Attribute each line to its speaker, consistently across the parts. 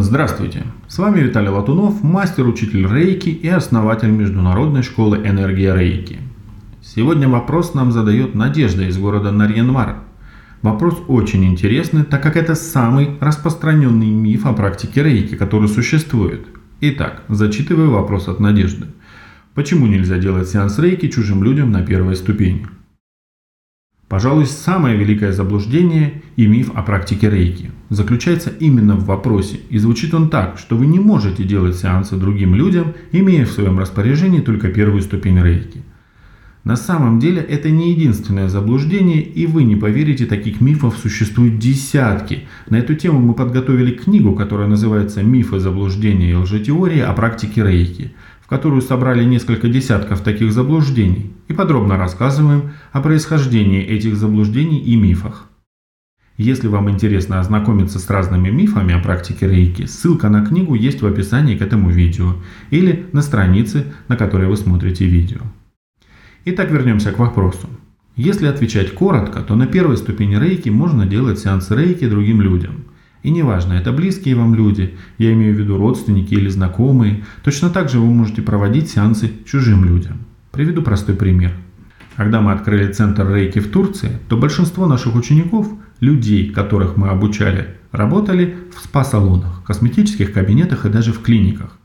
Speaker 1: Здравствуйте! С вами Виталий Латунов, мастер-учитель Рейки и основатель Международной школы Энергия Рейки. Сегодня вопрос нам задает Надежда из города Нарьянмар. Вопрос очень интересный, так как это самый распространенный миф о практике Рейки, который существует. Итак, зачитываю вопрос от Надежды. Почему нельзя делать сеанс Рейки чужим людям на первой ступени? Пожалуй, самое великое заблуждение и миф о практике рейки заключается именно в вопросе, и звучит он так, что вы не можете делать сеансы другим людям, имея в своем распоряжении только первую ступень рейки. На самом деле это не единственное заблуждение, и вы не поверите, таких мифов существуют десятки. На эту тему мы подготовили книгу, которая называется «Мифы, заблуждения и лжетеории о практике рейки» в которую собрали несколько десятков таких заблуждений и подробно рассказываем о происхождении этих заблуждений и мифах. Если вам интересно ознакомиться с разными мифами о практике рейки, ссылка на книгу есть в описании к этому видео или на странице, на которой вы смотрите видео. Итак, вернемся к вопросу. Если отвечать коротко, то на первой ступени рейки можно делать сеансы рейки другим людям – и неважно, это близкие вам люди, я имею в виду родственники или знакомые, точно так же вы можете проводить сеансы чужим людям. Приведу простой пример. Когда мы открыли центр рейки в Турции, то большинство наших учеников, людей, которых мы обучали, работали в спа-салонах, косметических кабинетах и даже в клиниках.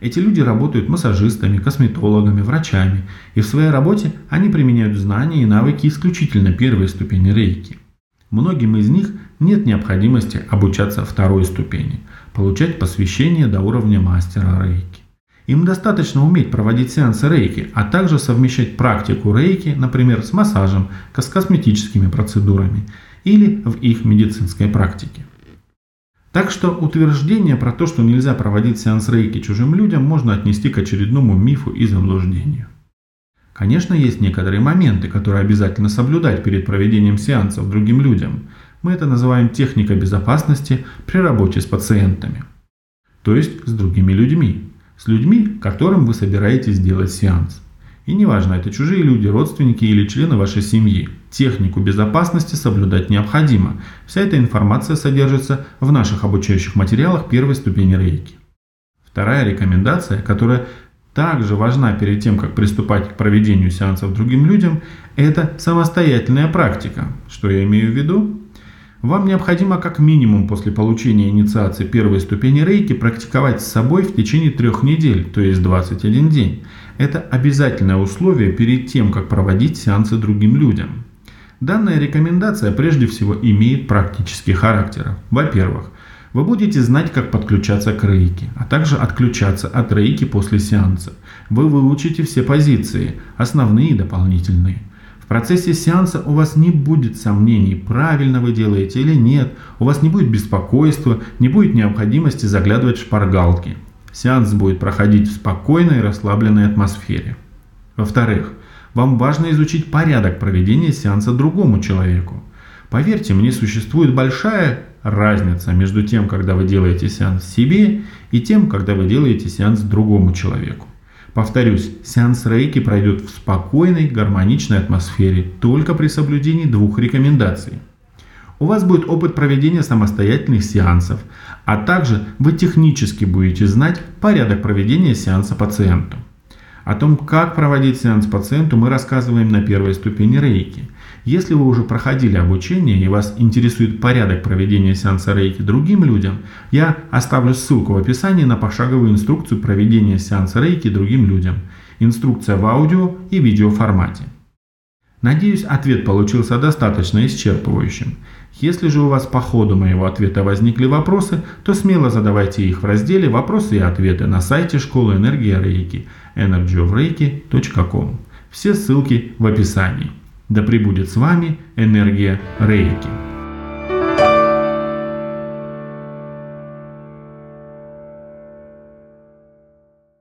Speaker 1: Эти люди работают массажистами, косметологами, врачами, и в своей работе они применяют знания и навыки исключительно первой ступени рейки. Многим из них нет необходимости обучаться второй ступени, получать посвящение до уровня мастера рейки. Им достаточно уметь проводить сеансы рейки, а также совмещать практику рейки, например, с массажем, с косметическими процедурами или в их медицинской практике. Так что утверждение про то, что нельзя проводить сеанс рейки чужим людям, можно отнести к очередному мифу и заблуждению. Конечно, есть некоторые моменты, которые обязательно соблюдать перед проведением сеансов другим людям – мы это называем техника безопасности при работе с пациентами. То есть с другими людьми. С людьми, которым вы собираетесь делать сеанс. И неважно, это чужие люди, родственники или члены вашей семьи. Технику безопасности соблюдать необходимо. Вся эта информация содержится в наших обучающих материалах первой ступени рейки. Вторая рекомендация, которая также важна перед тем, как приступать к проведению сеансов другим людям, это самостоятельная практика. Что я имею в виду? Вам необходимо как минимум после получения инициации первой ступени рейки практиковать с собой в течение трех недель, то есть 21 день. Это обязательное условие перед тем, как проводить сеансы другим людям. Данная рекомендация прежде всего имеет практический характер. Во-первых, вы будете знать, как подключаться к рейке, а также отключаться от рейки после сеанса. Вы выучите все позиции, основные и дополнительные – в процессе сеанса у вас не будет сомнений, правильно вы делаете или нет, у вас не будет беспокойства, не будет необходимости заглядывать в шпаргалки. Сеанс будет проходить в спокойной и расслабленной атмосфере. Во-вторых, вам важно изучить порядок проведения сеанса другому человеку. Поверьте мне, существует большая разница между тем, когда вы делаете сеанс себе и тем, когда вы делаете сеанс другому человеку. Повторюсь, сеанс рейки пройдет в спокойной, гармоничной атмосфере, только при соблюдении двух рекомендаций. У вас будет опыт проведения самостоятельных сеансов, а также вы технически будете знать порядок проведения сеанса пациенту. О том, как проводить сеанс пациенту, мы рассказываем на первой ступени рейки. Если вы уже проходили обучение и вас интересует порядок проведения сеанса рейки другим людям, я оставлю ссылку в описании на пошаговую инструкцию проведения сеанса рейки другим людям. Инструкция в аудио и видео формате. Надеюсь, ответ получился достаточно исчерпывающим. Если же у вас по ходу моего ответа возникли вопросы, то смело задавайте их в разделе «Вопросы и ответы» на сайте школы энергии Рейки energyofreiki.com. Все ссылки в описании. Да пребудет с вами энергия Рейки.